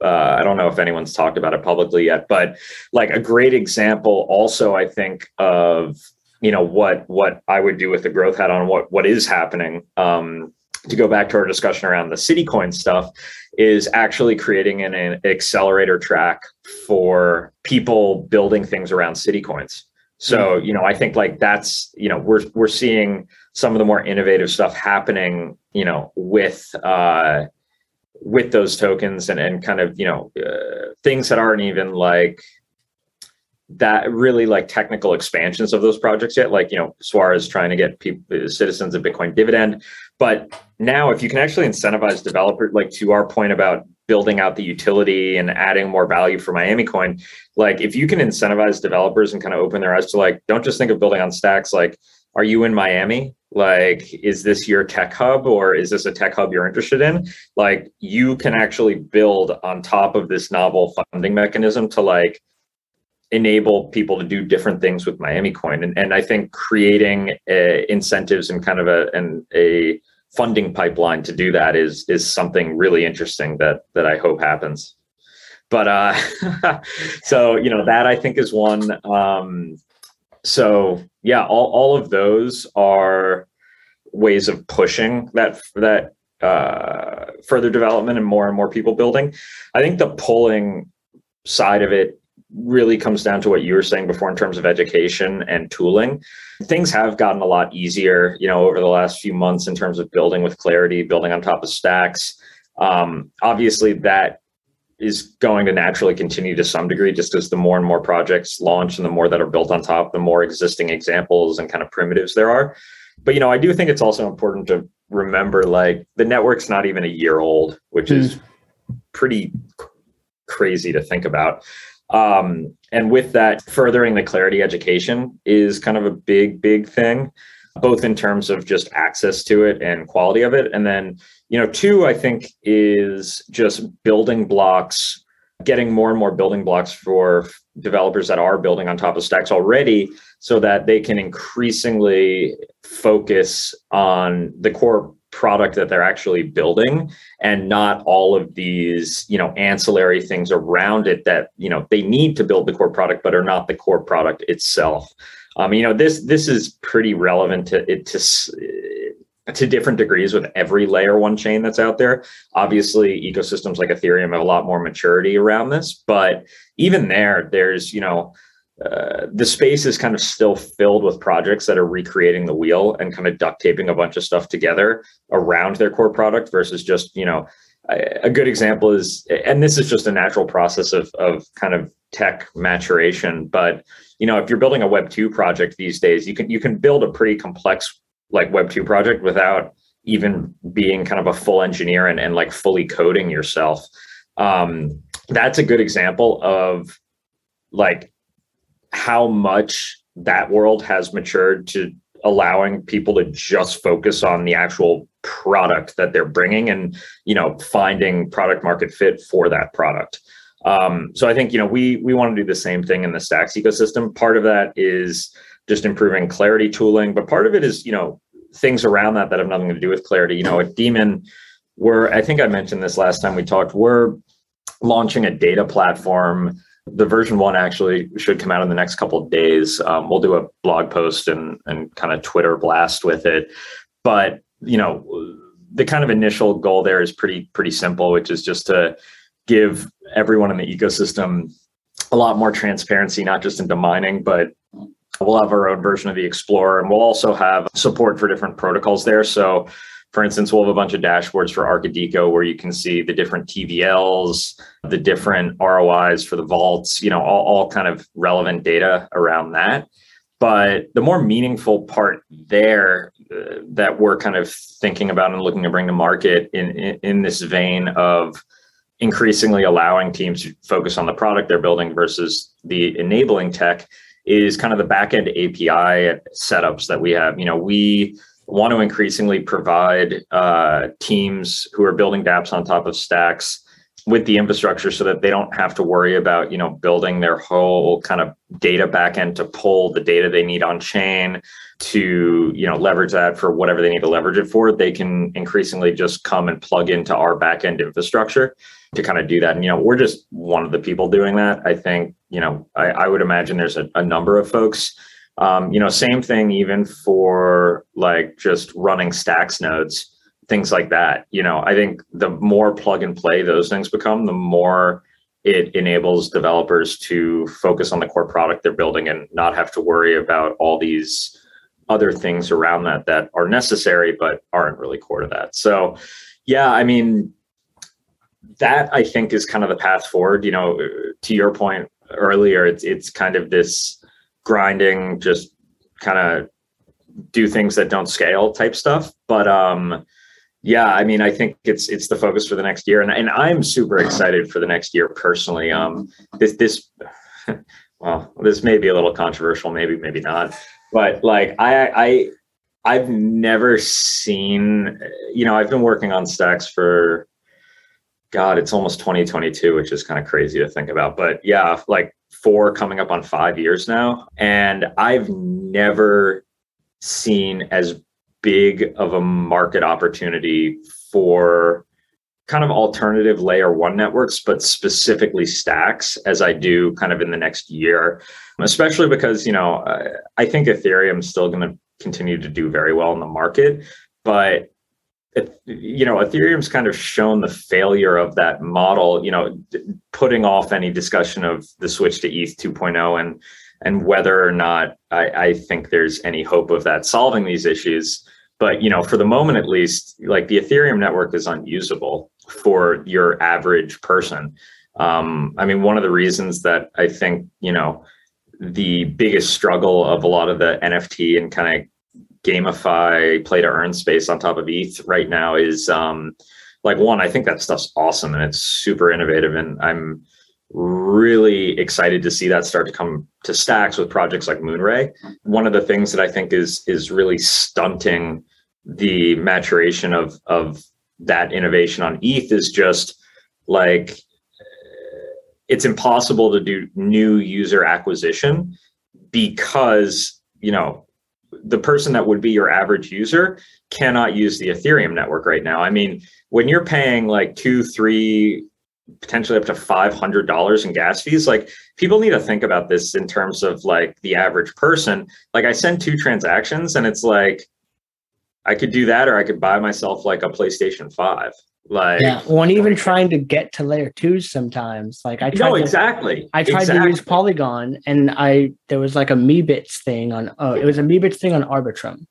uh, I don't know if anyone's talked about it publicly yet, but like a great example also, I think, of you know what what I would do with the growth hat on what what is happening. Um, to go back to our discussion around the CityCoin stuff, is actually creating an, an accelerator track for people building things around CityCoins. So mm-hmm. you know, I think like that's you know we're we're seeing some of the more innovative stuff happening. You know, with uh, with those tokens and and kind of you know uh, things that aren't even like that really like technical expansions of those projects yet. Like, you know, Suarez trying to get people, citizens of Bitcoin dividend. But now, if you can actually incentivize developers, like to our point about building out the utility and adding more value for Miami Coin, like if you can incentivize developers and kind of open their eyes to like, don't just think of building on stacks, like, are you in Miami? Like, is this your tech hub or is this a tech hub you're interested in? Like, you can actually build on top of this novel funding mechanism to like enable people to do different things with Miami Coin. And, and I think creating uh, incentives and kind of a and a funding pipeline to do that is is something really interesting that that I hope happens. But uh, so you know that I think is one. Um, so yeah, all all of those are ways of pushing that that uh, further development and more and more people building. I think the pulling side of it really comes down to what you were saying before in terms of education and tooling. Things have gotten a lot easier, you know, over the last few months in terms of building with clarity, building on top of stacks. Um, obviously, that is going to naturally continue to some degree just as the more and more projects launch and the more that are built on top, the more existing examples and kind of primitives there are. But, you know, I do think it's also important to remember like the network's not even a year old, which mm. is pretty crazy to think about. Um, and with that, furthering the clarity education is kind of a big, big thing, both in terms of just access to it and quality of it. And then, you know, two, I think, is just building blocks getting more and more building blocks for developers that are building on top of stacks already so that they can increasingly focus on the core product that they're actually building and not all of these you know ancillary things around it that you know they need to build the core product but are not the core product itself um, you know this this is pretty relevant to it to to different degrees with every layer one chain that's out there. Obviously, ecosystems like Ethereum have a lot more maturity around this, but even there, there's you know. Uh, the space is kind of still filled with projects that are recreating the wheel and kind of duct taping a bunch of stuff together around their core product versus just you know a good example is and this is just a natural process of of kind of tech maturation but you know if you're building a web 2 project these days you can you can build a pretty complex like web 2 project without even being kind of a full engineer and, and like fully coding yourself. Um, that's a good example of like how much that world has matured to allowing people to just focus on the actual product that they're bringing and you know finding product market fit for that product um, so i think you know we we want to do the same thing in the stacks ecosystem part of that is just improving clarity tooling. But part of it is, you know, things around that that have nothing to do with clarity. You know, at Daemon we're, I think I mentioned this last time we talked, we're launching a data platform. The version one actually should come out in the next couple of days. Um, we'll do a blog post and, and kind of Twitter blast with it. But, you know, the kind of initial goal there is pretty, pretty simple, which is just to give everyone in the ecosystem a lot more transparency, not just into mining, but We'll have our own version of the Explorer, and we'll also have support for different protocols there. So, for instance, we'll have a bunch of dashboards for Arkadiko where you can see the different TVLs, the different ROIs for the vaults, you know, all, all kind of relevant data around that. But the more meaningful part there that we're kind of thinking about and looking to bring to market in, in, in this vein of increasingly allowing teams to focus on the product they're building versus the enabling tech is kind of the backend API setups that we have. You know, we want to increasingly provide uh, teams who are building dApps on top of stacks with the infrastructure so that they don't have to worry about you know building their whole kind of data backend to pull the data they need on chain to you know leverage that for whatever they need to leverage it for they can increasingly just come and plug into our backend infrastructure to kind of do that. And you know we're just one of the people doing that. I think you know i, I would imagine there's a, a number of folks. Um, you know same thing even for like just running stacks nodes things like that. You know, I think the more plug and play those things become, the more it enables developers to focus on the core product they're building and not have to worry about all these other things around that that are necessary but aren't really core to that. So, yeah, I mean, that I think is kind of the path forward. You know, to your point earlier, it's it's kind of this grinding, just kind of do things that don't scale type stuff. But um, yeah, I mean, I think it's it's the focus for the next year, and and I'm super excited for the next year personally. Um, this this, well, this may be a little controversial, maybe maybe not, but like I I I've never seen, you know, I've been working on stacks for, God, it's almost 2022, which is kind of crazy to think about, but yeah, like four coming up on five years now, and I've never seen as big of a market opportunity for kind of alternative layer one networks, but specifically stacks as I do kind of in the next year, especially because, you know, I think Ethereum is still going to continue to do very well in the market, but you know, Ethereum's kind of shown the failure of that model, you know, putting off any discussion of the switch to ETH 2.0 and and whether or not I, I think there's any hope of that solving these issues. But you know for the moment at least like the ethereum network is unusable for your average person. Um, i mean one of the reasons that i think you know the biggest struggle of a lot of the nft and kind of gamify play to earn space on top of eth right now is um, like one i think that stuff's awesome and it's super innovative and i'm really excited to see that start to come to stacks with projects like moonray. One of the things that i think is is really stunting the maturation of of that innovation on ETH is just like it's impossible to do new user acquisition because you know the person that would be your average user cannot use the ethereum network right now. I mean when you're paying like two three potentially up to $500 in gas fees like people need to think about this in terms of like the average person. Like i send two transactions and it's like i could do that or i could buy myself like a playstation 5 like yeah when even trying to get to layer twos sometimes like i tried no to, exactly i tried exactly. to use polygon and i there was like a meebits thing on oh it was a meebits thing on arbitrum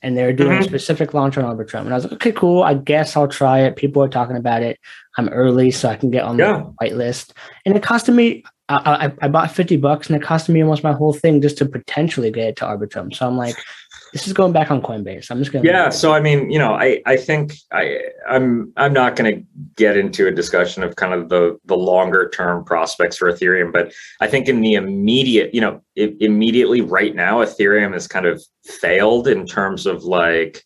and they were doing Mhm. a specific launch on arbitrum and i was like okay cool i guess i'll try it people are talking about it i'm early so i can get on Yeah. the whitelist, and it costed me I, I, I bought 50 bucks and it costed me almost my whole thing just to potentially get it to arbitrum so i'm like this is going back on coinbase. I'm just gonna yeah so i mean you know i i think i i'm i'm not going to get into a discussion of kind of the the longer term prospects for ethereum but i think in the immediate you know i immediately right now ethereum has kind of failed in terms of like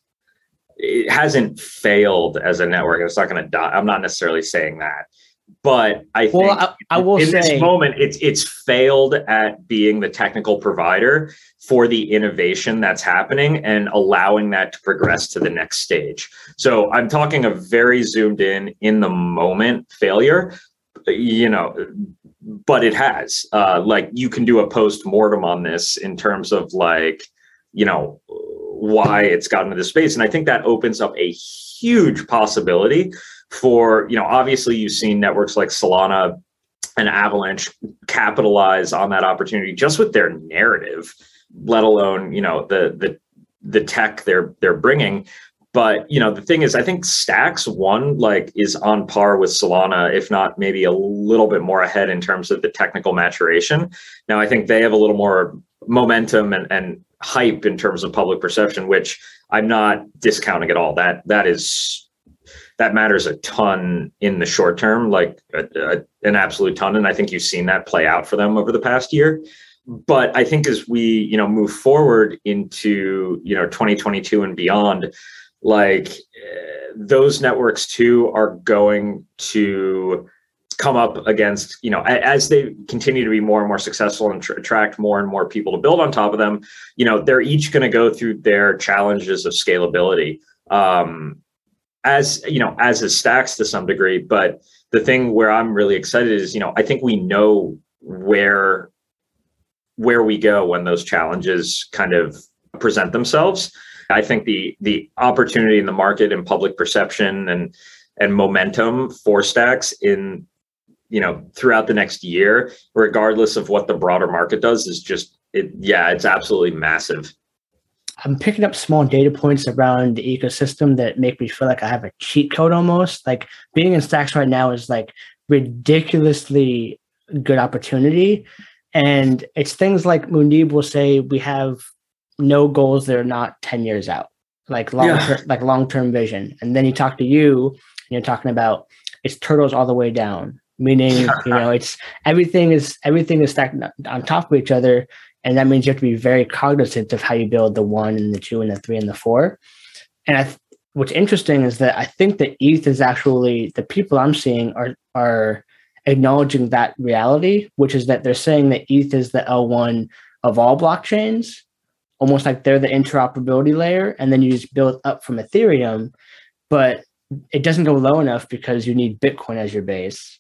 it hasn't failed as a network. It's not going to die. I'm not necessarily saying that but i think well i, I will in say this moment it's it's failed at being the technical provider for the innovation that's happening and allowing that to progress to the next stage. So i'm talking a very zoomed in in the moment failure you know but it has. Uh like you can do a post mortem on this in terms of like you know why it's gotten to this space. And i think that opens up a huge possibility for you know obviously you've seen networks like solana and avalanche capitalize on that opportunity just with their narrative let alone you know the the the tech they're they're bringing. But you know the thing is i think stacks one like is on par with solana if not maybe a little bit more ahead in terms of the technical maturation. Now i think they have a little more momentum and, and hype in terms of public perception which i'm not discounting at all. That that is that matters a ton in the short term like a, a, an absolute ton and i think you've seen that play out for them over the past year. But i think as we you know move forward into you know 2022 and beyond like uh, those networks too are going to come up against you know as they continue to be more and more successful and tr- attract more and more people to build on top of them you know they're each going to go through their challenges of scalability. Um as you know as is stacks to some degree but the thing where i'm really excited is you know i think we know where where we go when those challenges kind of present themselves. I think the the opportunity in the market and public perception and and momentum for stacks in you know throughout the next year regardless of what the broader market does is just it yeah it's absolutely massive I'm picking up small data points around the ecosystem that make me feel like I have a cheat code almost. Like being in Stacks right now is like ridiculously good opportunity. And it's things like Muneeb will say we have no goals that are not 10 years out, like long Yeah. term, like long term vision. And then you talk to you and you're talking about it's turtles all the way down, meaning, you know, it's everything is everything is stacked on top of each other and that means you have to be very cognizant of how you build the one and the two and the three and the four. And I th- what's interesting is that i think that eth is actually the people i'm seeing are are acknowledging that reality which is that they're saying that eth is the l1 of all blockchains almost like they're the interoperability layer and then you just build up from ethereum but it doesn't go low enough because you need bitcoin as your base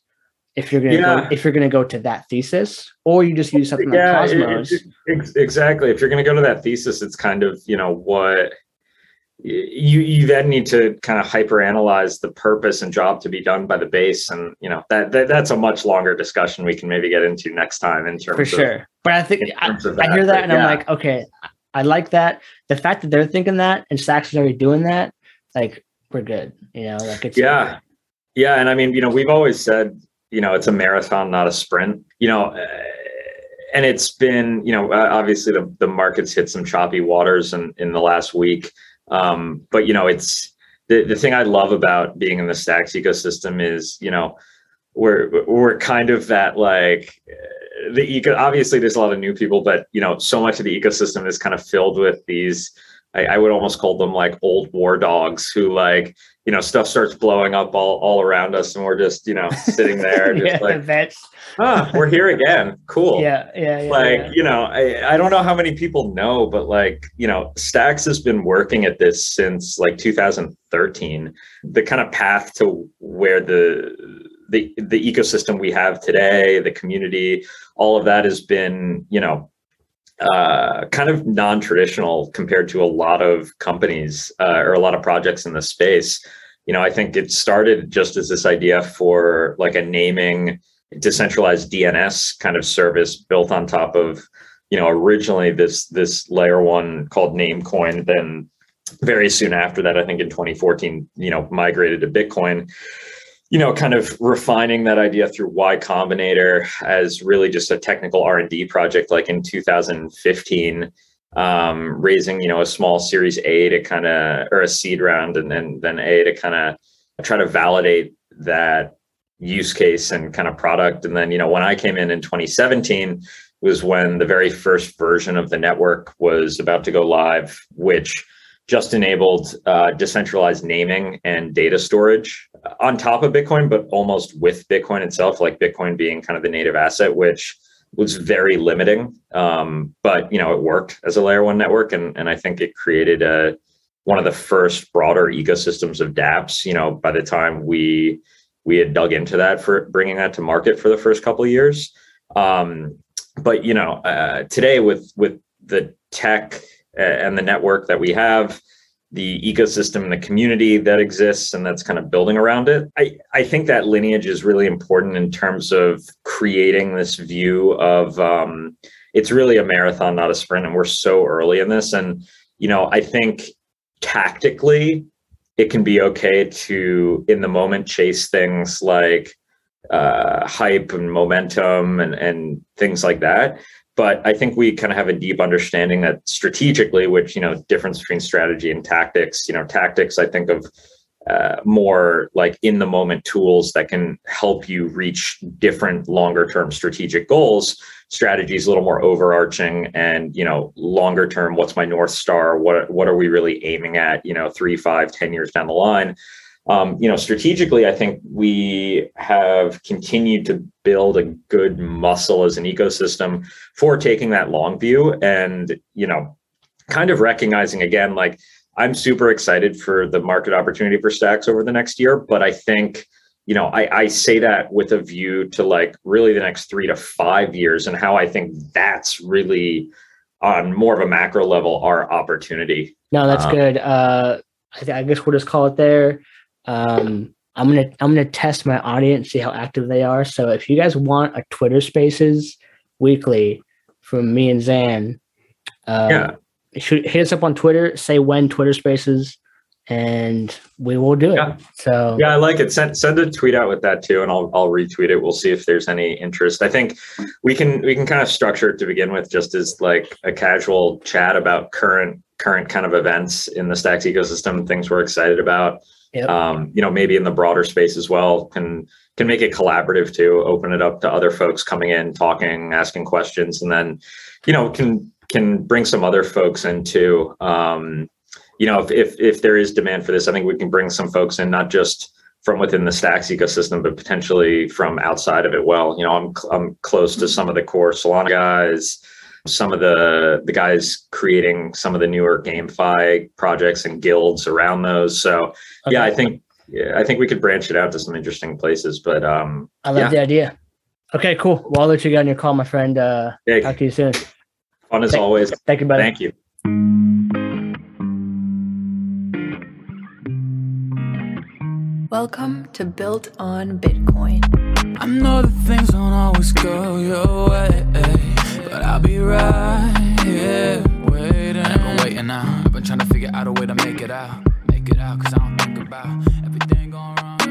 if you're gonna Yeah. go, if you're gonna go to that thesis, or you just use something like yeah, it- Cosmos. it- ex- exactly. If you're going to go to that thesis, it's kind of you know what you you then need to kind of hyperanalyze the purpose and job to be done by the base, and you know that, that that's a much longer discussion we can maybe get into next time in terms for of sure. But I think I, I hear that, that and but I'm like, okay, I like that. The fact that they're thinking that and Stacks is already doing that, like we're good. You know, like it's Yeah. Yeah, and I mean, you know, we've always said, you know, it's a marathon, not a sprint. You know, uh, and it's been, you know, obviously the the markets hit some choppy waters in in the last week. Um, but you know, it's the the thing I love about being in the Stacks ecosystem is, you know, we're we're kind of that like uh, the eco. Obviously, there's a lot of new people, but you know, so much of the ecosystem is kind of filled with these I, I would almost call them like old war dogs who like you know stuff starts blowing up all all around us and we're just you know sitting there just yeah, like that's ah we're here again cool yeah, yeah, yeah. like yeah. you know I, I don't know how many people know but like you know stacks has been working at this since like 2013 the kind of path to where the the the ecosystem we have today the community all of that has been you know uh, kind of non-traditional compared to a lot of companies uh, or a lot of projects in the space you know i think it started just as this idea for like a naming decentralized DNS kind of service built on top of, you know, originally this this layer one called Namecoin. Then very soon after that, I think in 2014, you know, migrated to Bitcoin. You know, kind of refining that idea through Y Combinator as really just a technical R and D project. Like in 2015, um, raising you know a small Series A to kind of or a seed round, and then then A to kind of try to validate that use case and kind of product. And then, you know, when I came in in 2017 was when the very first version of the network was about to go live, which just enabled uh, decentralized naming and data storage on top of Bitcoin, but almost with Bitcoin itself, like Bitcoin being kind of the native asset, which was very limiting. Um, but you know, it worked as a layer one network, and and I think it created a one of the first broader ecosystems of DApps. You know, by the time we we had dug into that for bringing that to market for the first couple of years. Um, but you know, uh, today with with the tech and the network that we have, the ecosystem and the community that exists and that's kind of building around it, I I think that lineage is really important in terms of creating this view of um, it's really a marathon, not a sprint, and we're so early in this. And you know, I think tactically it can be okay to in the moment chase things like uh, hype and momentum and, and things like that but i think we kind of have a deep understanding that strategically which you know difference between strategy and tactics you know tactics i think of uh, more like in the moment tools that can help you reach different longer term strategic goals. Strategies a little more overarching and you know longer term what's my north star? What what are we really aiming at you know three five ten years down the line um, you know strategically i think we have continued to build a good muscle as an ecosystem for taking that long view and you know kind of recognizing again like I'm super excited for the market opportunity for stacks over the next year, but I think you know I, I say that with a view to like really the next three to five years and how I think that's really on more of a macro level our opportunity. No, that's um, good. Uh, I, th- I, guess we'll just call it there. Um, I'm gonna I'm gonna test my audience, see how active they are. So if you guys want a Twitter Spaces weekly from me and Xan, uh, yeah hit us up on Twitter, say when Twitter Spaces, and we will do it. Yeah. So yeah, I like it. Send send a tweet out with that too, and I'll I'll retweet it. We'll see if there's any interest. I think we can we can kind of structure it to begin with, just as like a casual chat about current current kind of events in the Stacks ecosystem, things we're excited about. Yep. Um, you know, maybe in the broader space as well. Can can make it collaborative too. Open it up to other folks coming in, talking, asking questions, and then you know can can bring some other folks into um, you know if, if if there is demand for this i think we can bring some folks in not just from within the stacks ecosystem but potentially from outside of it well you know i'm i'm close to some of the core solana guys some of the the guys creating some of the newer GameFi projects and guilds around those so okay. yeah i think yeah, i think we could branch it out to some interesting places but um i love yeah. the idea okay cool well i'll let you get on your call my friend uh hey. talk to you soon Fun as thank, always. Thank you, buddy. Thank you. Welcome to Built on Bitcoin. I know that things don't always go your way, but I'll be right here waiting. I've been waiting now. I've been trying to figure out a way to make it out. Make it out, cause I don't think about everything going wrong.